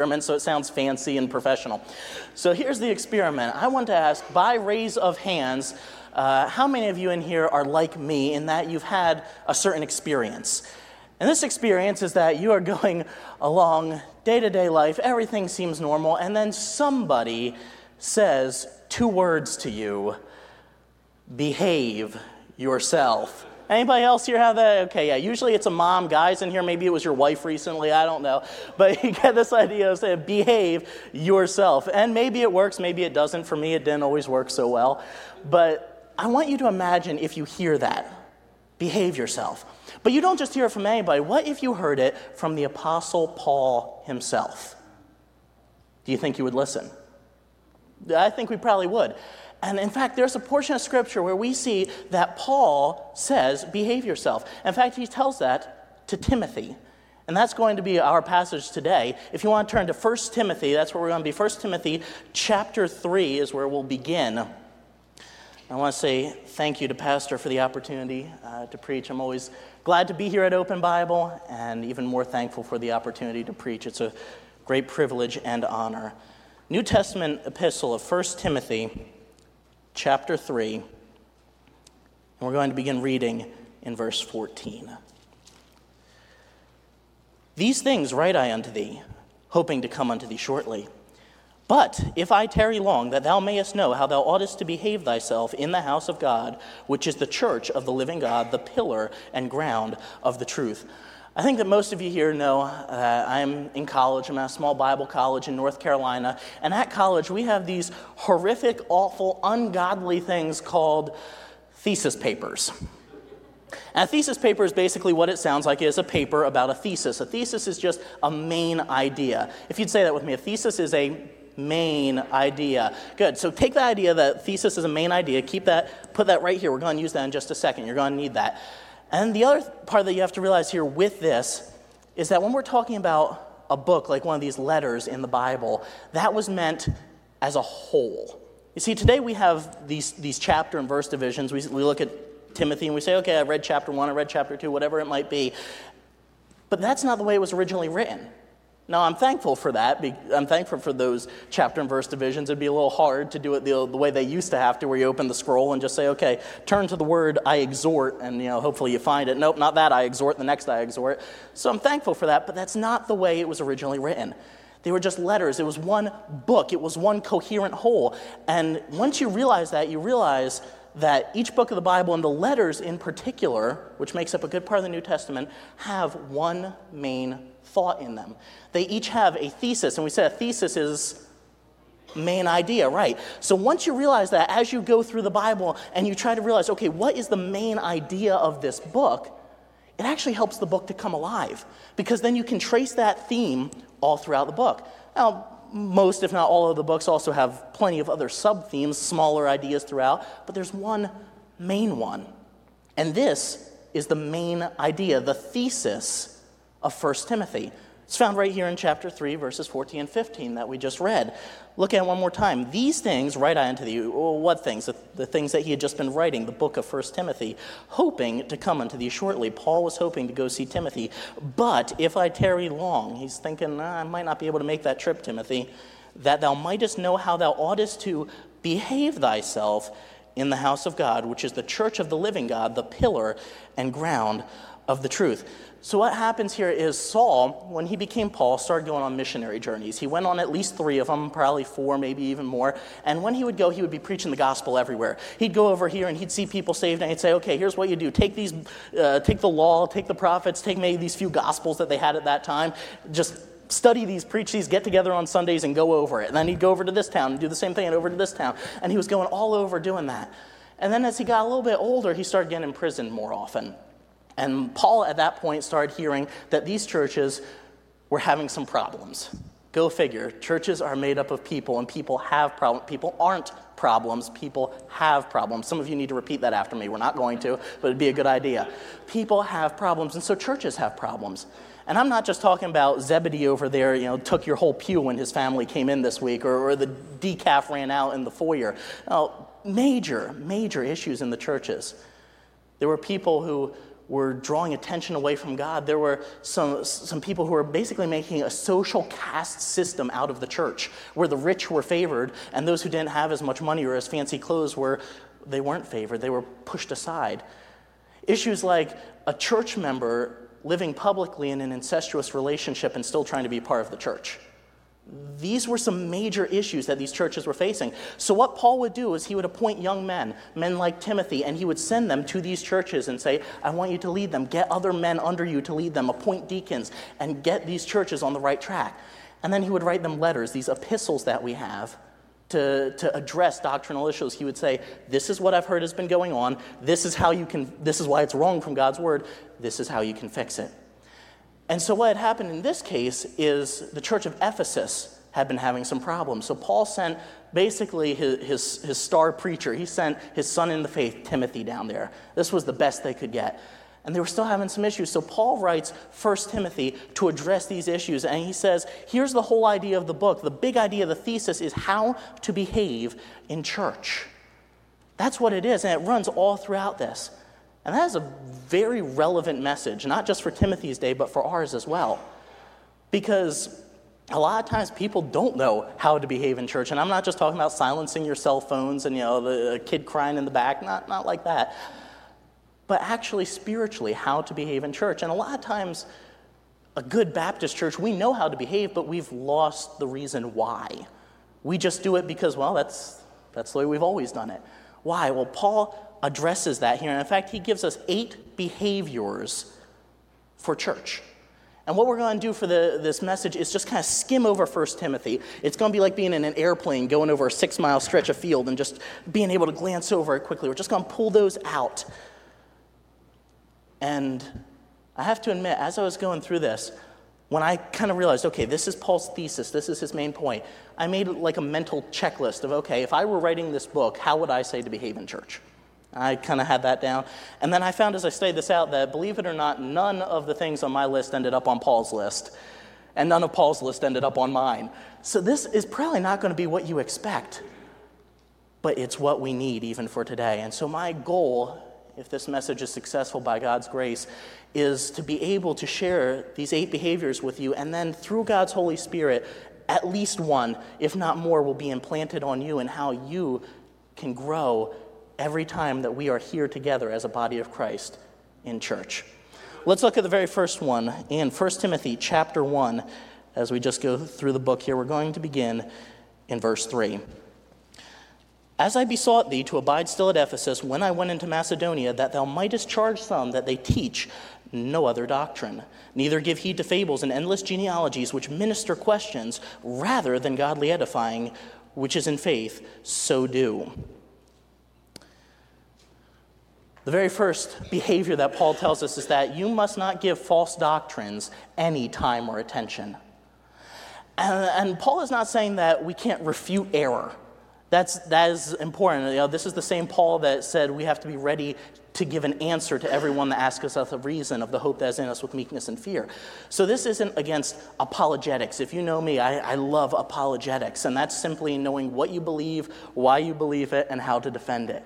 experiment, so it sounds fancy and professional. So here's the experiment. I want to ask, by raise of hands, uh, how many of you in here are like me in that you've had a certain experience? And this experience is that you are going along day to day life, everything seems normal, and then somebody says two words to you behave yourself. Anybody else here have that? Okay, yeah. Usually it's a mom. Guys in here, maybe it was your wife recently. I don't know. But you get this idea of saying, behave yourself. And maybe it works, maybe it doesn't. For me, it didn't always work so well. But I want you to imagine if you hear that behave yourself. But you don't just hear it from anybody. What if you heard it from the Apostle Paul himself? Do you think you would listen? I think we probably would. And in fact, there's a portion of scripture where we see that Paul says, behave yourself. In fact, he tells that to Timothy. And that's going to be our passage today. If you want to turn to 1 Timothy, that's where we're going to be. 1 Timothy chapter 3 is where we'll begin. I want to say thank you to Pastor for the opportunity uh, to preach. I'm always glad to be here at Open Bible and even more thankful for the opportunity to preach. It's a great privilege and honor. New Testament epistle of 1 Timothy chapter 3, and we're going to begin reading in verse 14. These things write I unto thee, hoping to come unto thee shortly. But if I tarry long, that thou mayest know how thou oughtest to behave thyself in the house of God, which is the church of the living God, the pillar and ground of the truth. I think that most of you here know uh, I'm in college. I'm at a small Bible college in North Carolina. And at college, we have these horrific, awful, ungodly things called thesis papers. And a thesis paper is basically what it sounds like. Is a paper about a thesis. A thesis is just a main idea. If you'd say that with me, a thesis is a main idea. Good. So take the idea that thesis is a main idea. Keep that, put that right here. We're going to use that in just a second. You're going to need that. And the other part that you have to realize here with this is that when we're talking about a book like one of these letters in the Bible, that was meant as a whole. You see, today we have these, these chapter and verse divisions. We, we look at Timothy and we say, okay, I read chapter one, I read chapter two, whatever it might be. But that's not the way it was originally written. Now, I'm thankful for that. I'm thankful for those chapter and verse divisions. It'd be a little hard to do it the, the, way they used to have to, where you open the scroll and just say, okay, turn to the word I exhort, and you know, hopefully you find it. Nope, not that I exhort, the next I exhort. So I'm thankful for that, but that's not the way it was originally written. They were just letters. It was one book, it was one coherent whole. And once you realize that, you realize that each book of the Bible and the letters in particular, which makes up a good part of the New Testament, have one main thought in them. They each have a thesis, and we said a thesis is main idea, right? So once you realize that, as you go through the Bible and you try to realize, okay, what is the main idea of this book? It actually helps the book to come alive because then you can trace that theme all throughout the book. Now, most, if not all, of the books also have plenty of other sub themes, smaller ideas throughout, but there's one main one. And this is the main idea, the thesis of 1 Timothy. It's found right here in chapter 3, verses 14 and 15 that we just read. Look at it one more time. These things write I unto thee. What things? The, the things that he had just been writing, the book of 1 Timothy, hoping to come unto thee shortly. Paul was hoping to go see Timothy. But if I tarry long, he's thinking, I might not be able to make that trip, Timothy, that thou mightest know how thou oughtest to behave thyself in the house of God, which is the church of the living God, the pillar and ground of the truth. So, what happens here is Saul, when he became Paul, started going on missionary journeys. He went on at least three of them, probably four, maybe even more. And when he would go, he would be preaching the gospel everywhere. He'd go over here and he'd see people saved, and he'd say, okay, here's what you do take, these, uh, take the law, take the prophets, take maybe these few gospels that they had at that time, just study these, preach these, get together on Sundays and go over it. And then he'd go over to this town and do the same thing and over to this town. And he was going all over doing that. And then as he got a little bit older, he started getting imprisoned more often. And Paul at that point started hearing that these churches were having some problems. Go figure. Churches are made up of people, and people have problems. People aren't problems. People have problems. Some of you need to repeat that after me. We're not going to, but it'd be a good idea. People have problems, and so churches have problems. And I'm not just talking about Zebedee over there, you know, took your whole pew when his family came in this week, or, or the decaf ran out in the foyer. No, major, major issues in the churches. There were people who were drawing attention away from God. There were some, some people who were basically making a social caste system out of the church, where the rich were favored and those who didn't have as much money or as fancy clothes were they weren't favored, they were pushed aside. Issues like a church member living publicly in an incestuous relationship and still trying to be part of the church. These were some major issues that these churches were facing. So, what Paul would do is he would appoint young men, men like Timothy, and he would send them to these churches and say, I want you to lead them. Get other men under you to lead them, appoint deacons, and get these churches on the right track. And then he would write them letters, these epistles that we have, to, to address doctrinal issues. He would say, This is what I've heard has been going on. This is how you can, this is why it's wrong from God's word. This is how you can fix it. And so, what had happened in this case is the church of Ephesus had been having some problems. So, Paul sent basically his, his, his star preacher, he sent his son in the faith, Timothy, down there. This was the best they could get and they were still having some issues. So Paul writes 1 Timothy to address these issues, and he says, Here's the whole idea of the book. The big idea, the thesis is how to behave in church. That's what it is, and it runs all throughout this. And that is a very relevant message, not just for Timothy's day, but for ours as well. Because a lot of times people don't know how to behave in church. And I'm not just talking about silencing your cell phones and, you know, the kid crying in the back, not, not like that but actually spiritually how to behave in church. And a lot of times, a good Baptist church, we know how to behave, but we've lost the reason why. We just do it because, well, that's, that's the way we've always done it. Why? Well, Paul addresses that here. And in fact, he gives us eight behaviors for church. And what we're going to do for the, this message is just kind of skim over 1 Timothy. It's going to be like being in an airplane going over a six mile stretch of field and just being able to glance over it quickly. We're just going to pull those out and I have to admit, as I was going through this, when I kind of realized, okay, this is Paul's thesis, this is his main point, I made like a mental checklist of, okay, if I were writing this book, how would I say to behave in church? I kind of had that down. And then I found as I studied this out that, believe it or not, none of the things on my list ended up on Paul's list. And none of Paul's list ended up on mine. So this is probably not going to be what you expect. But it's what we need even for today. And so my goal if this message is successful by God's grace, is to be able to share these eight behaviors with you, and then through God's Holy Spirit, at least one, if not more, will be implanted on you and how you can grow every time that we are here together as a body of Christ in church. Let's look at the very first one in 1 Timothy chapter 1. As we just go through the book here, we're going to begin in verse 3. As I besought thee to abide still at Ephesus when I went into Macedonia, that thou mightest charge some that they teach no other doctrine, neither give heed to fables and endless genealogies which minister questions rather than godly edifying, which is in faith, so do. The very first behavior that Paul tells us is that you must not give false doctrines any time or attention. And, and Paul is not saying that we can't refute error that's, that is important. You know, this is the same Paul that said we have to be ready to give an answer to everyone that asks us the reason of the hope that is in us with meekness and fear. So this isn't against apologetics. If you know me, I, I love apologetics, and that's simply knowing what you believe, why you believe it, and how to defend it.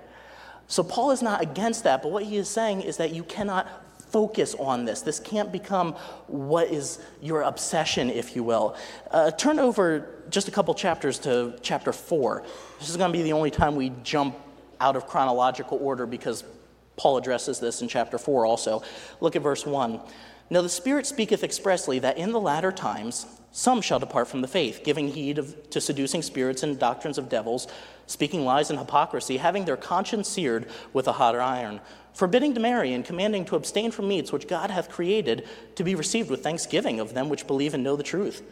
So Paul is not against that, but what he is saying is that you cannot focus on this. This can't become what is your obsession, if you will. Uh, turn over just a couple chapters to chapter 4. This is going to be the only time we jump out of chronological order because Paul addresses this in chapter 4 also. Look at verse 1. Now the Spirit speaketh expressly that in the latter times some shall depart from the faith, giving heed of, to seducing spirits and doctrines of devils, speaking lies and hypocrisy, having their conscience seared with a hot iron forbidding to marry and commanding to abstain from meats which God hath created to be received with thanksgiving of them which believe and know the truth.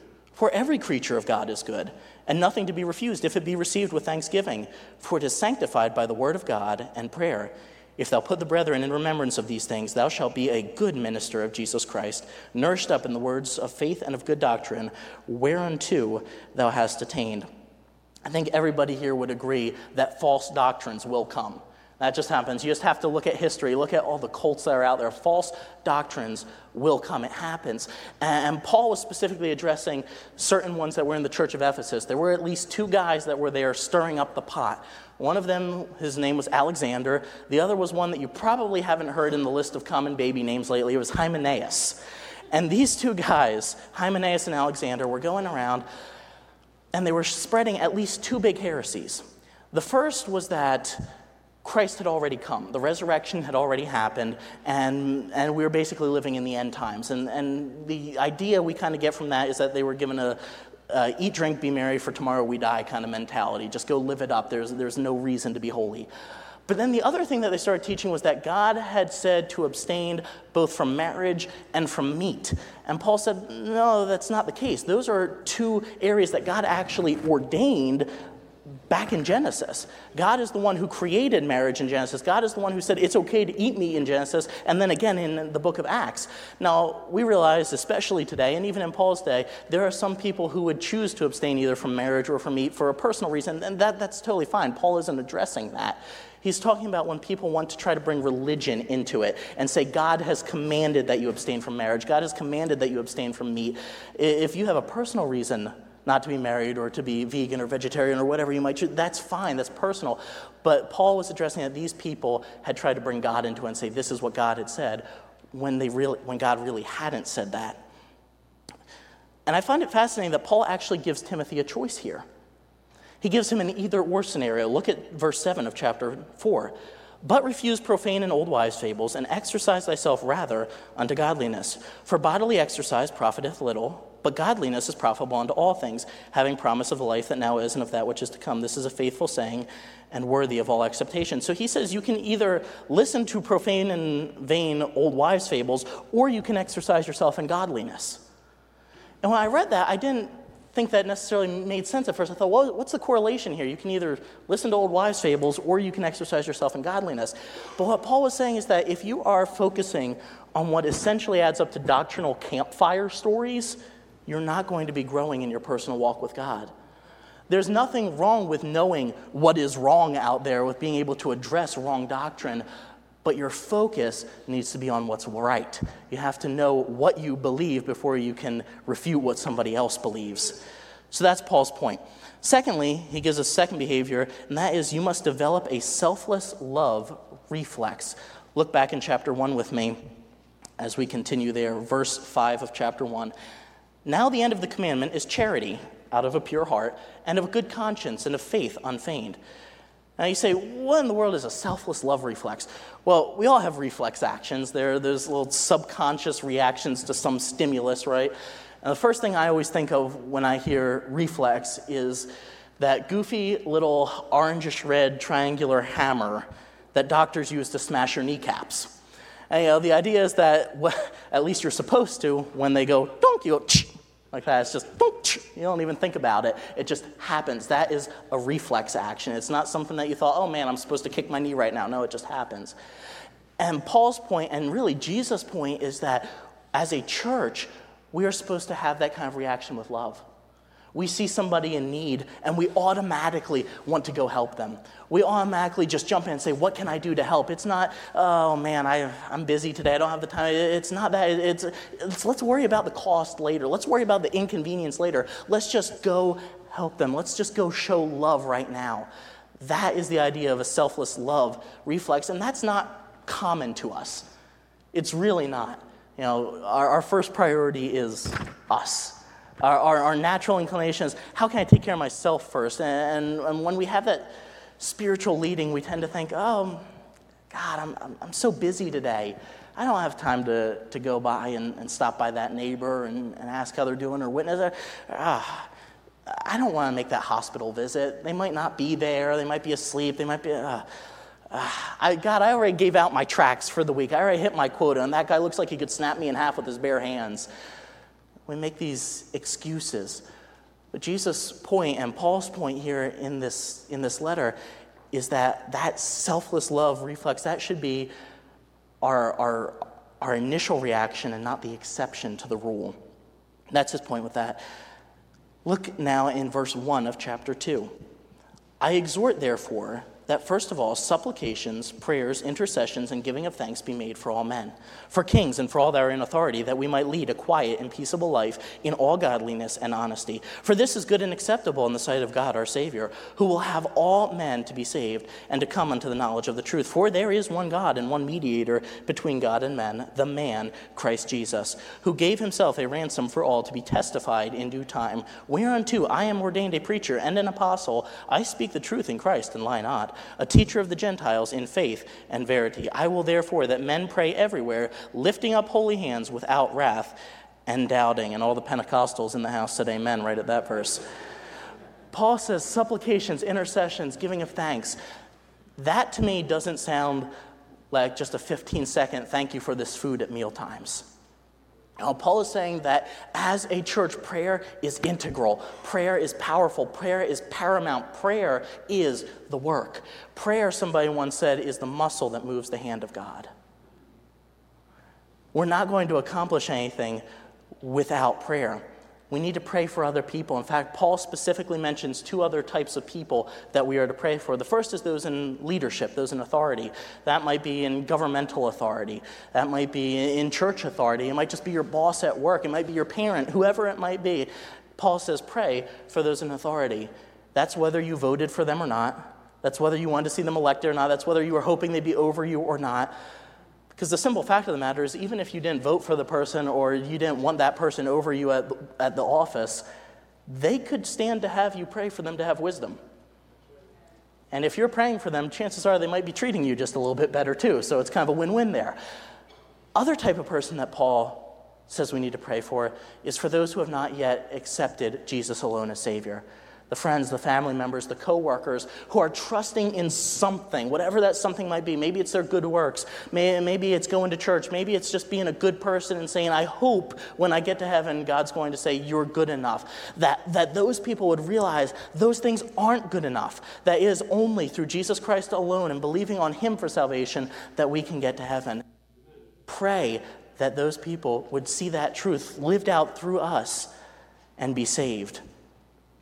For every creature of God is good, and nothing to be refused if it be received with thanksgiving, for it is sanctified by the word of God and prayer. If thou put the brethren in remembrance of these things, thou shalt be a good minister of Jesus Christ, nourished up in the words of faith and of good doctrine, whereunto thou hast attained. I think everybody here would agree that false doctrines will come That just happens. You just have to look at history, look at all the cults that are out there. False doctrines will come. It happens. And Paul was specifically addressing certain ones that were in the church of Ephesus. There were at least two guys that were there stirring up the pot. One of them, his name was Alexander. The other was one that you probably haven't heard in the list of common baby names lately. It was Hymenaeus. And these two guys, Hymenaeus and Alexander, were going around and they were spreading at least two big heresies. The first was that Christ had already come. The resurrection had already happened, and, and we were basically living in the end times. And, and the idea we kind of get from that is that they were given a uh, eat, drink, be merry, for tomorrow we die kind of mentality. Just go live it up. There's, there's no reason to be holy. But then the other thing that they started teaching was that God had said to abstain both from marriage and from meat. And Paul said, no, that's not the case. Those are two areas that God actually ordained back in Genesis. God is the one who created marriage in Genesis. God is the one who said it's okay to eat meat in Genesis, and then again in the book of Acts. Now, we realize, especially today, and even in Paul's day, there are some people who would choose to abstain either from marriage or from meat for a personal reason, and that, that's totally fine. Paul isn't addressing that. He's talking about when people want to try to bring religion into it and say, God has commanded that you abstain from marriage, God has commanded that you abstain from meat. If you have a personal reason not to be married or to be vegan or vegetarian or whatever you might choose. That's fine, that's personal. But Paul was addressing that these people had tried to bring God into it and say, this is what God had said, when, they really, when God really hadn't said that. And I find it fascinating that Paul actually gives Timothy a choice here. He gives him an either or scenario. Look at verse 7 of chapter 4. But refuse profane and old wives' fables, and exercise thyself rather unto godliness. For bodily exercise profiteth little but godliness is profitable unto all things, having promise of the life that now is and of that which is to come. This is a faithful saying and worthy of all acceptation. So he says you can either listen to profane and vain old wives' fables, or you can exercise yourself in godliness. And when I read that, I didn't think that necessarily made sense at first. I thought, well, what's the correlation here? You can either listen to old wives' fables or you can exercise yourself in godliness. But what Paul was saying is that if you are focusing on what essentially adds up to doctrinal campfire stories, you're not going to be growing in your personal walk with God. There's nothing wrong with knowing what is wrong out there, with being able to address wrong doctrine, but your focus needs to be on what's right. You have to know what you believe before you can refute what somebody else believes. So that's Paul's point. Secondly, he gives a second behavior, and that is you must develop a selfless love reflex. Look back in chapter 1 with me as we continue there, verse 5 of chapter 1. Now, the end of the commandment is charity out of a pure heart and of a good conscience and of faith unfeigned. Now, you say, what in the world is a selfless love reflex? Well, we all have reflex actions. There, there's little subconscious reactions to some stimulus, right? And the first thing I always think of when I hear reflex is that goofy little orangish red triangular hammer that doctors use to smash your kneecaps. And, you know, the idea is that, well, at least you're supposed to, when they go, donk, you like that. It's just, you don't even think about it. It just happens. That is a reflex action. It's not something that you thought, oh man, I'm supposed to kick my knee right now. No, it just happens. And Paul's point, and really Jesus' point, is that as a church, we are supposed to have that kind of reaction with love. We see somebody in need and we automatically want to go help them. We automatically just jump in and say, What can I do to help? It's not, oh man, I, I'm busy today, I don't have the time. It's not that. It's, it's let's worry about the cost later. Let's worry about the inconvenience later. Let's just go help them. Let's just go show love right now. That is the idea of a selfless love reflex, and that's not common to us. It's really not. You know, our, our first priority is us our, our, our, natural inclination is, how can I take care of myself first? And, and when we have that spiritual leading, we tend to think, oh, God, I'm, I'm, I'm so busy today. I don't have time to, to go by and, and stop by that neighbor and, and ask how they're doing or witness. Ah, I don't want to make that hospital visit. They might not be there. They might be asleep. They might be. Uh, uh, I, God, I already gave out my tracks for the week. I already hit my quota, and that guy looks like he could snap me in half with his bare hands. We make these excuses. But Jesus' point and Paul's point here in this, in this letter is that that selfless love reflex, that should be our, our, our initial reaction and not the exception to the rule. That's his point with that. Look now in verse 1 of chapter 2. I exhort, therefore, that first of all, supplications, prayers, intercessions, and giving of thanks be made for all men, for kings and for all that are in authority, that we might lead a quiet and peaceable life in all godliness and honesty. For this is good and acceptable in the sight of God our Savior, who will have all men to be saved and to come unto the knowledge of the truth. For there is one God and one mediator between God and men, the man, Christ Jesus, who gave himself a ransom for all to be testified in due time. Whereunto I am ordained a preacher and an apostle. I speak the truth in Christ and lie not a teacher of the Gentiles in faith and verity. I will therefore that men pray everywhere, lifting up holy hands without wrath and doubting. And all the Pentecostals in the house said amen right at that verse. Paul says supplications, intercessions, giving of thanks. That to me doesn't sound like just a 15 second thank you for this food at meal times. Now, Paul is saying that as a church, prayer is integral. Prayer is powerful. Prayer is paramount. Prayer is the work. Prayer, somebody once said, is the muscle that moves the hand of God. We're not going to accomplish anything without prayer. We need to pray for other people. In fact, Paul specifically mentions two other types of people that we are to pray for. The first is those in leadership, those in authority. That might be in governmental authority, that might be in church authority, it might just be your boss at work, it might be your parent, whoever it might be. Paul says, pray for those in authority. That's whether you voted for them or not. That's whether you wanted to see them elected or not. That's whether you were hoping they'd be over you or not. Because the simple fact of the matter is, even if you didn't vote for the person or you didn't want that person over you at, at the office, they could stand to have you pray for them to have wisdom. And if you're praying for them, chances are they might be treating you just a little bit better too. So it's kind of a win win there. Other type of person that Paul says we need to pray for is for those who have not yet accepted Jesus alone as Savior the friends, the family members, the coworkers who are trusting in something, whatever that something might be. Maybe it's their good works. Maybe it's going to church. Maybe it's just being a good person and saying, I hope when I get to heaven, God's going to say, You're good enough. That, that those people would realize those things aren't good enough. That is only through Jesus Christ alone and believing on Him for salvation that we can get to heaven. Pray that those people would see that truth lived out through us and be saved.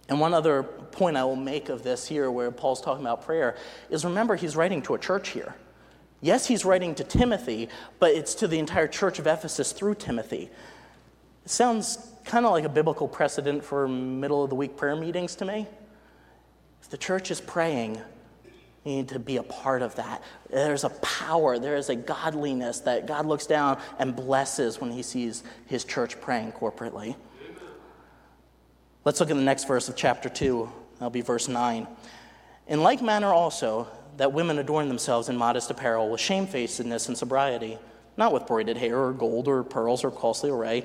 And one other point I will make of this here, where Paul's talking about prayer, is remember he's writing to a church here. Yes, he's writing to Timothy, but it's to the entire church of Ephesus through Timothy. It sounds kind of like a biblical precedent for middle of the week prayer meetings to me. If the church is praying, you need to be a part of that. There's a power, there is a godliness that God looks down and blesses when he sees his church praying corporately. Let's look at the next verse of chapter 2. That'll be verse 9. In like manner also, that women adorn themselves in modest apparel with shamefacedness and sobriety, not with braided hair or gold or pearls or costly array,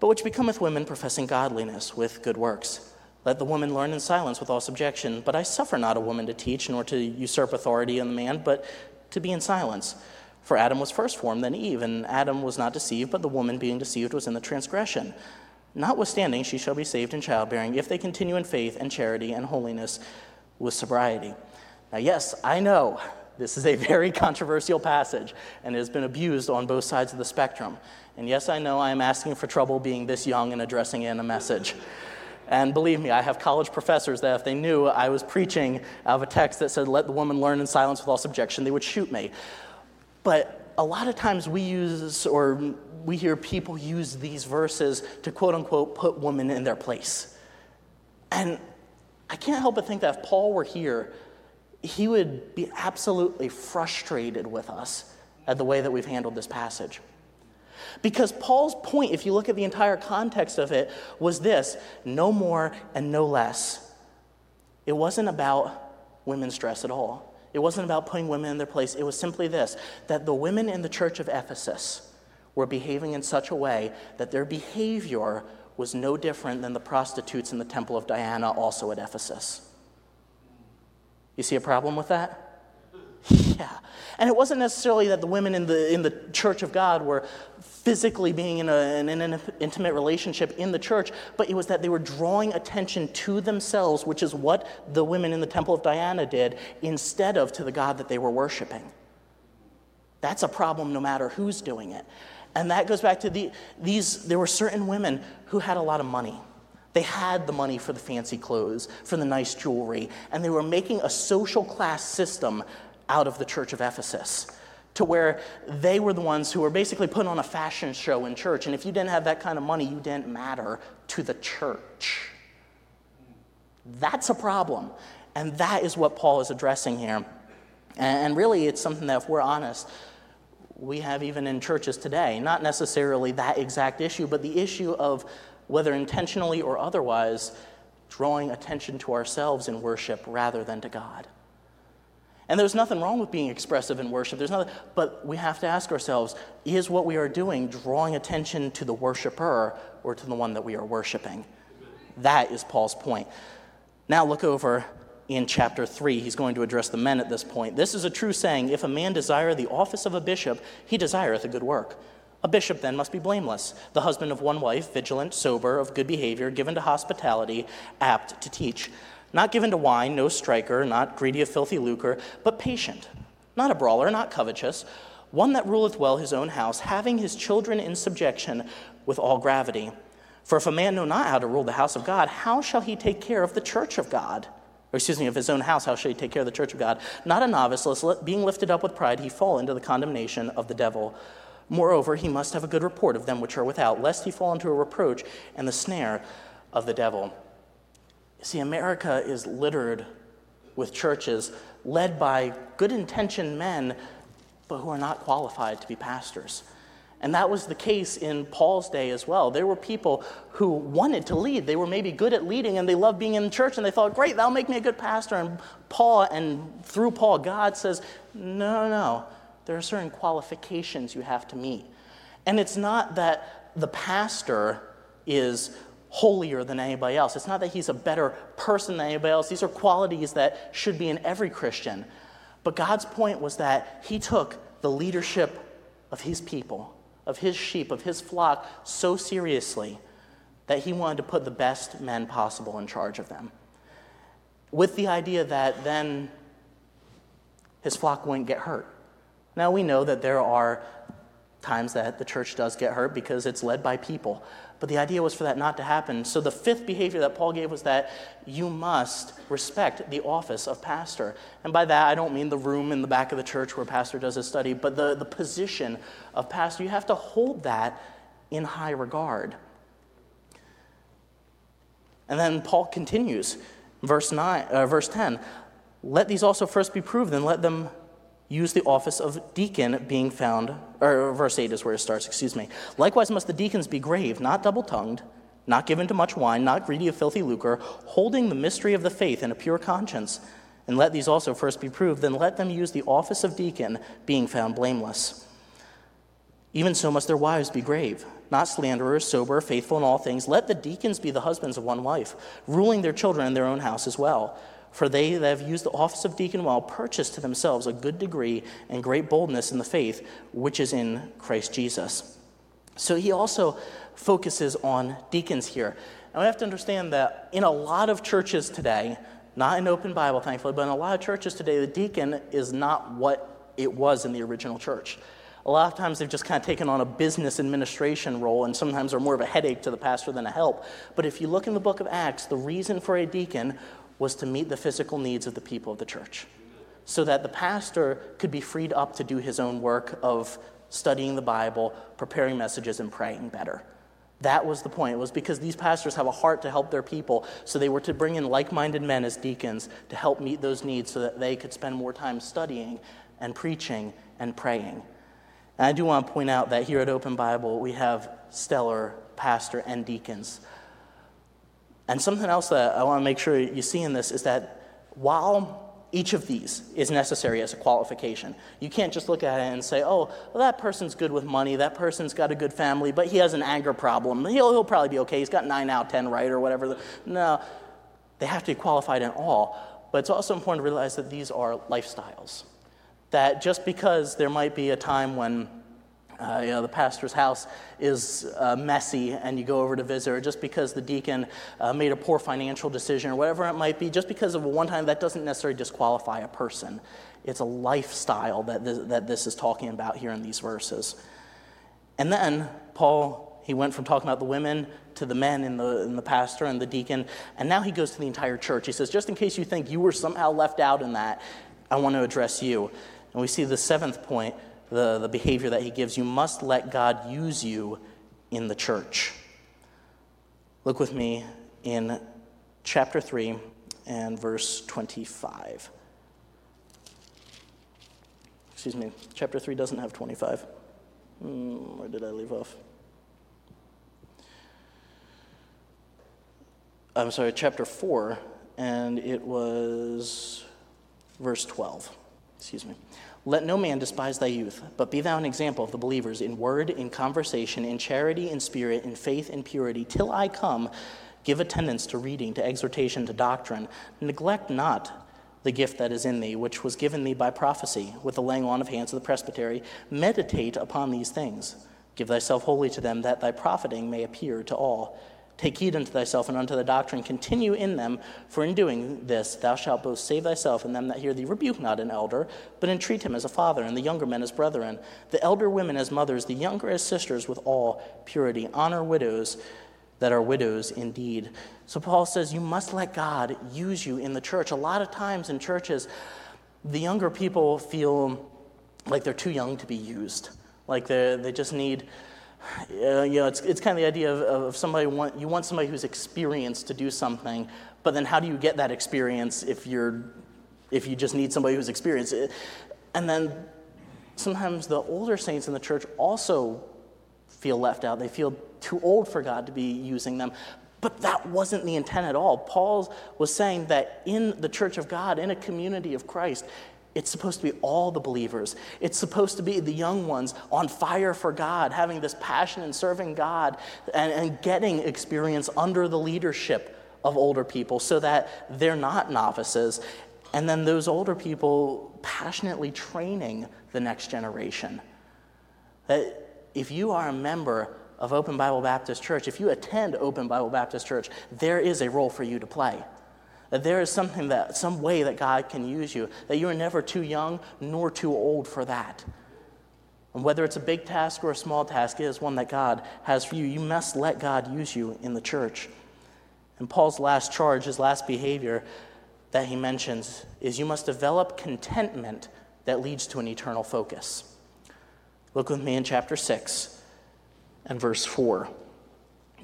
but which becometh women professing godliness with good works. Let the woman learn in silence with all subjection. But I suffer not a woman to teach, nor to usurp authority in the man, but to be in silence. For Adam was first formed, then Eve, and Adam was not deceived, but the woman being deceived was in the transgression. Notwithstanding, she shall be saved in childbearing if they continue in faith and charity and holiness with sobriety. Now, yes, I know this is a very controversial passage and it has been abused on both sides of the spectrum. And yes, I know I am asking for trouble being this young and addressing in a message. And believe me, I have college professors that if they knew I was preaching out of a text that said, let the woman learn in silence with all subjection, they would shoot me. But a lot of times we use, or we hear people use these verses to quote unquote put women in their place. And I can't help but think that if Paul were here, he would be absolutely frustrated with us at the way that we've handled this passage. Because Paul's point, if you look at the entire context of it, was this no more and no less. It wasn't about women's dress at all. It wasn't about putting women in their place. It was simply this that the women in the church of Ephesus, were behaving in such a way that their behavior was no different than the prostitutes in the temple of Diana, also at Ephesus. You see a problem with that? Yeah. And it wasn't necessarily that the women in the, in the church of God were physically being in, a, in an intimate relationship in the church, but it was that they were drawing attention to themselves, which is what the women in the temple of Diana did, instead of to the God that they were worshiping. That's a problem no matter who's doing it. And that goes back to the, these, there were certain women who had a lot of money. They had the money for the fancy clothes, for the nice jewelry, and they were making a social class system out of the church of Ephesus to where they were the ones who were basically put on a fashion show in church. And if you didn't have that kind of money, you didn't matter to the church. That's a problem. And that is what Paul is addressing here. And really, it's something that, if we're honest, we have even in churches today. Not necessarily that exact issue, but the issue of whether intentionally or otherwise, drawing attention to ourselves in worship rather than to God. And there's nothing wrong with being expressive in worship. There's nothing, but we have to ask ourselves is what we are doing drawing attention to the worshiper or to the one that we are worshiping? That is Paul's point. Now look over in chapter 3. He's going to address the men at this point. This is a true saying if a man desire the office of a bishop, he desireth a good work. A bishop then must be blameless, the husband of one wife, vigilant, sober, of good behavior, given to hospitality, apt to teach not given to wine, no striker, not greedy of filthy lucre, but patient, not a brawler, not covetous, one that ruleth well his own house, having his children in subjection with all gravity. For if a man know not how to rule the house of God, how shall he take care of the church of God? Or excuse me, of his own house, how shall he take care of the church of God? Not a novice, lest being lifted up with pride, he fall into the condemnation of the devil. Moreover, he must have a good report of them which are without, lest he fall into a reproach and the snare of the devil. See, America is littered with churches led by good intentioned men, but who are not qualified to be pastors. And that was the case in Paul's day as well. There were people who wanted to lead. They were maybe good at leading and they loved being in church and they thought, great, that'll make me a good pastor. And Paul, and through Paul, God says, no, no, there are certain qualifications you have to meet. And it's not that the pastor is holier than anybody else. It's not that he's a better person than anybody else. These are qualities that should be in every Christian. But God's point was that he took the leadership of his people, of his sheep, of his flock so seriously that he wanted to put the best men possible in charge of them. With the idea that then his flock wouldn't get hurt. Now we know that there are times that the church does get hurt because it's led by people. But the idea was for that not to happen. So the fifth behavior that Paul gave was that you must respect the office of pastor. And by that, I don't mean the room in the back of the church where pastor does his study, but the, the position of pastor. You have to hold that in high regard. And then Paul continues, verse, nine, uh, verse 10 Let these also first be proved, and let them use the office of deacon being found, or verse 8 is where it starts, excuse me. Likewise must the deacons be grave, not double tongued, not given to much wine, not greedy of filthy lucre, holding the mystery of the faith in a pure conscience. And let these also first be proved, then let them use the office of deacon, being found blameless. Even so must their wives be grave, not slanderers, sober, faithful in all things. Let the deacons be the husbands of one wife, ruling their children in their own house as well. For they that have used the office of deacon well purchase to themselves a good degree and great boldness in the faith which is in Christ Jesus. So he also focuses on deacons here. And we have to understand that in a lot of churches today, not in Open Bible, thankfully, but in a lot of churches today, the deacon is not what it was in the original church. A lot of times they've just kind of taken on a business administration role and sometimes are more of a headache to the pastor than a help. But if you look in the book of Acts, the reason for a deacon was to meet the physical needs of the people of the church so that the pastor could be freed up to do his own work of studying the Bible, preparing messages, and praying better. That was the point. It was because these pastors have a heart to help their people, so they were to bring in like minded men as deacons to help meet those needs so that they could spend more time studying and preaching and praying. And I do want to point out that here at Open Bible, we have stellar pastor and deacons. And something else that I want to make sure you see in this is that while each of these is necessary as a qualification. You can't just look at it and say, oh, well, that person's good with money, that person's got a good family, but he has an anger problem. He'll, he'll probably be okay. He's got 9 out of 10 right or whatever. No, they have to be qualified in all. But it's also important to realize that these are lifestyles. That just because there might be a time when uh, you know, the pastor's house is uh, messy and you go over to visit, or just because the deacon uh, made a poor financial decision, or whatever it might be, just because of a one time, that doesn't necessarily disqualify a person. It's a lifestyle that this, that this is talking about here in these verses. And then Paul He went from talking about the women to the men and the, and the pastor and the deacon, and now he goes to the entire church. He says, just in case you think you were somehow left out in that, I want to address you. And we see the seventh point, the, the behavior that he gives. You must let God use you in the church. Look with me in chapter 3 and verse 25. Excuse me, chapter 3 doesn't have 25. Mm, where did I leave off? I'm sorry, chapter 4, and it was verse 12. Excuse me. Let no man despise thy youth, but be thou an example of the believers in word, in conversation, in charity, in spirit, in faith, in purity, till I come. Give attendance to reading, to exhortation, to doctrine. Neglect not the gift that is in thee, which was given thee by prophecy, with the laying on of hands of the presbytery. Meditate upon these things. Give thyself wholly to them, that thy profiting may appear to all. Take heed unto thyself and unto the doctrine. Continue in them, for in doing this thou shalt both save thyself and them that hear thee. Rebuke not an elder, but entreat him as a father, and the younger men as brethren, the elder women as mothers, the younger as sisters, with all purity. Honor widows that are widows indeed. So Paul says you must let God use you in the church. A lot of times in churches, the younger people feel like they're too young to be used, like they just need you know, it's, it's kind of the idea of, of somebody want, you want somebody who's experienced to do something, but then how do you get that experience if you're if you just need somebody who's experienced? And then sometimes the older saints in the church also feel left out. They feel too old for God to be using them. But that wasn't the intent at all. Paul was saying that in the church of God, in a community of Christ, it's supposed to be all the believers. It's supposed to be the young ones on fire for God, having this passion and serving God and, and getting experience under the leadership of older people so that they're not novices. And then those older people passionately training the next generation. That if you are a member of Open Bible Baptist Church, if you attend Open Bible Baptist Church, there is a role for you to play. That there is something that, some way that God can use you, that you are never too young nor too old for that. And whether it's a big task or a small task, it is one that God has for you. You must let God use you in the church. And Paul's last charge, his last behavior that he mentions, is you must develop contentment that leads to an eternal focus. Look with me in chapter 6 and verse 4.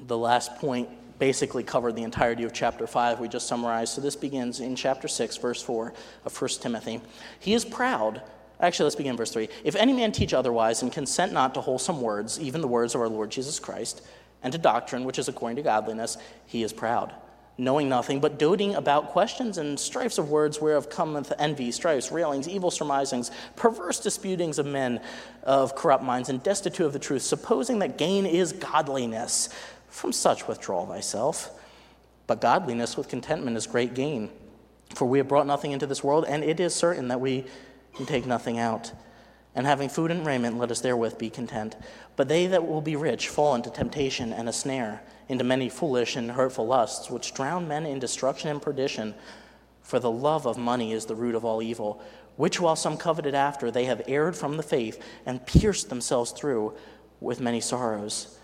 The last point basically covered the entirety of chapter 5 we just summarized. So this begins in chapter 6, verse 4 of 1 Timothy. He is proud. Actually, let's begin verse 3. If any man teach otherwise and consent not to wholesome words, even the words of our Lord Jesus Christ, and to doctrine which is according to godliness, he is proud, knowing nothing, but doting about questions and strifes of words whereof cometh envy, strifes, railings, evil surmisings, perverse disputings of men of corrupt minds, and destitute of the truth, supposing that gain is godliness. From such withdraw thyself. But godliness with contentment is great gain. For we have brought nothing into this world, and it is certain that we can take nothing out. And having food and raiment, let us therewith be content. But they that will be rich fall into temptation and a snare, into many foolish and hurtful lusts, which drown men in destruction and perdition. For the love of money is the root of all evil, which while some coveted after, they have erred from the faith and pierced themselves through with many sorrows.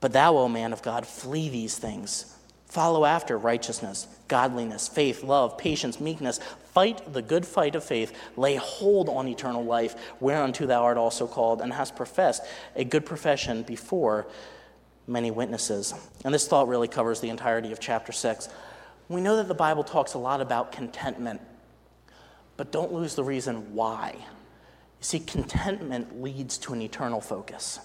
But thou, O man of God, flee these things. Follow after righteousness, godliness, faith, love, patience, meekness. Fight the good fight of faith. Lay hold on eternal life, whereunto thou art also called, and hast professed a good profession before many witnesses. And this thought really covers the entirety of chapter 6. We know that the Bible talks a lot about contentment, but don't lose the reason why. You see, contentment leads to an eternal focus.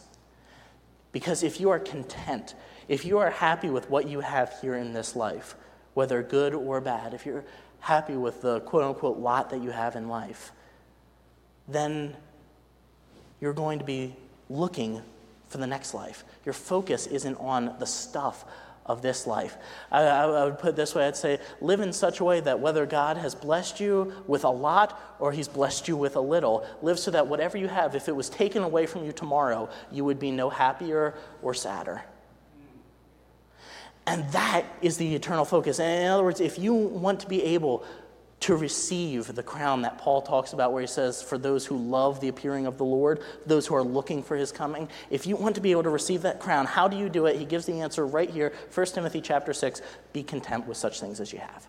Because if you are content, if you are happy with what you have here in this life, whether good or bad, if you're happy with the quote unquote lot that you have in life, then you're going to be looking for the next life. Your focus isn't on the stuff of this life. I, I, would put it this way I'd say, live in such a way that whether God has blessed you with a lot or He's blessed you with a little, live so that whatever you have, if it was taken away from you tomorrow, you would be no happier or sadder. And that is the eternal focus. And in other words, if you want to be able to receive the crown that Paul talks about, where he says, For those who love the appearing of the Lord, those who are looking for his coming. If you want to be able to receive that crown, how do you do it? He gives the answer right here 1 Timothy chapter 6 be content with such things as you have.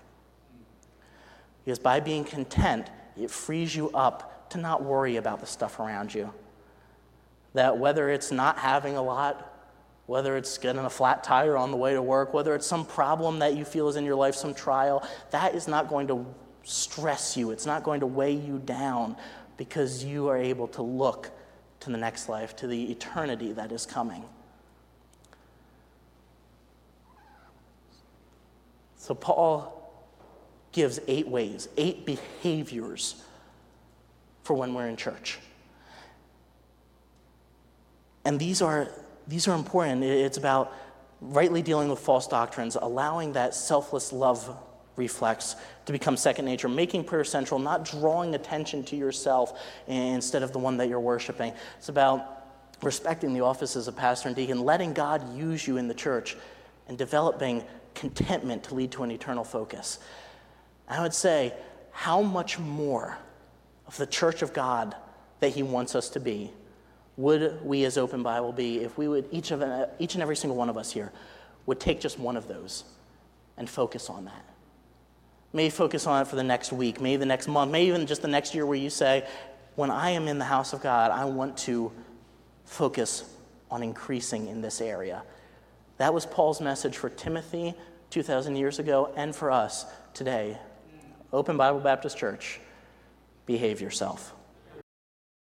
Because by being content, it frees you up to not worry about the stuff around you. That whether it's not having a lot, whether it's getting a flat tire on the way to work, whether it's some problem that you feel is in your life, some trial, that is not going to stress you. It's not going to weigh you down because you are able to look to the next life, to the eternity that is coming. So, Paul gives eight ways, eight behaviors for when we're in church. And these are, these are important. It's about rightly dealing with false doctrines, allowing that selfless love reflex to become second nature, making prayer central, not drawing attention to yourself instead of the one that you're worshiping. It's about respecting the offices of pastor and deacon, letting God use you in the church, and developing contentment to lead to an eternal focus. I would say, how much more of the church of God that He wants us to be would we as Open Bible be if we would, each, of, each and every single one of us here, would take just one of those and focus on that? May focus on it for the next week, maybe the next month, maybe even just the next year where you say, when I am in the house of God, I want to focus on increasing in this area. That was Paul's message for Timothy 2,000 years ago and for us today. Open Bible Baptist Church, behave yourself.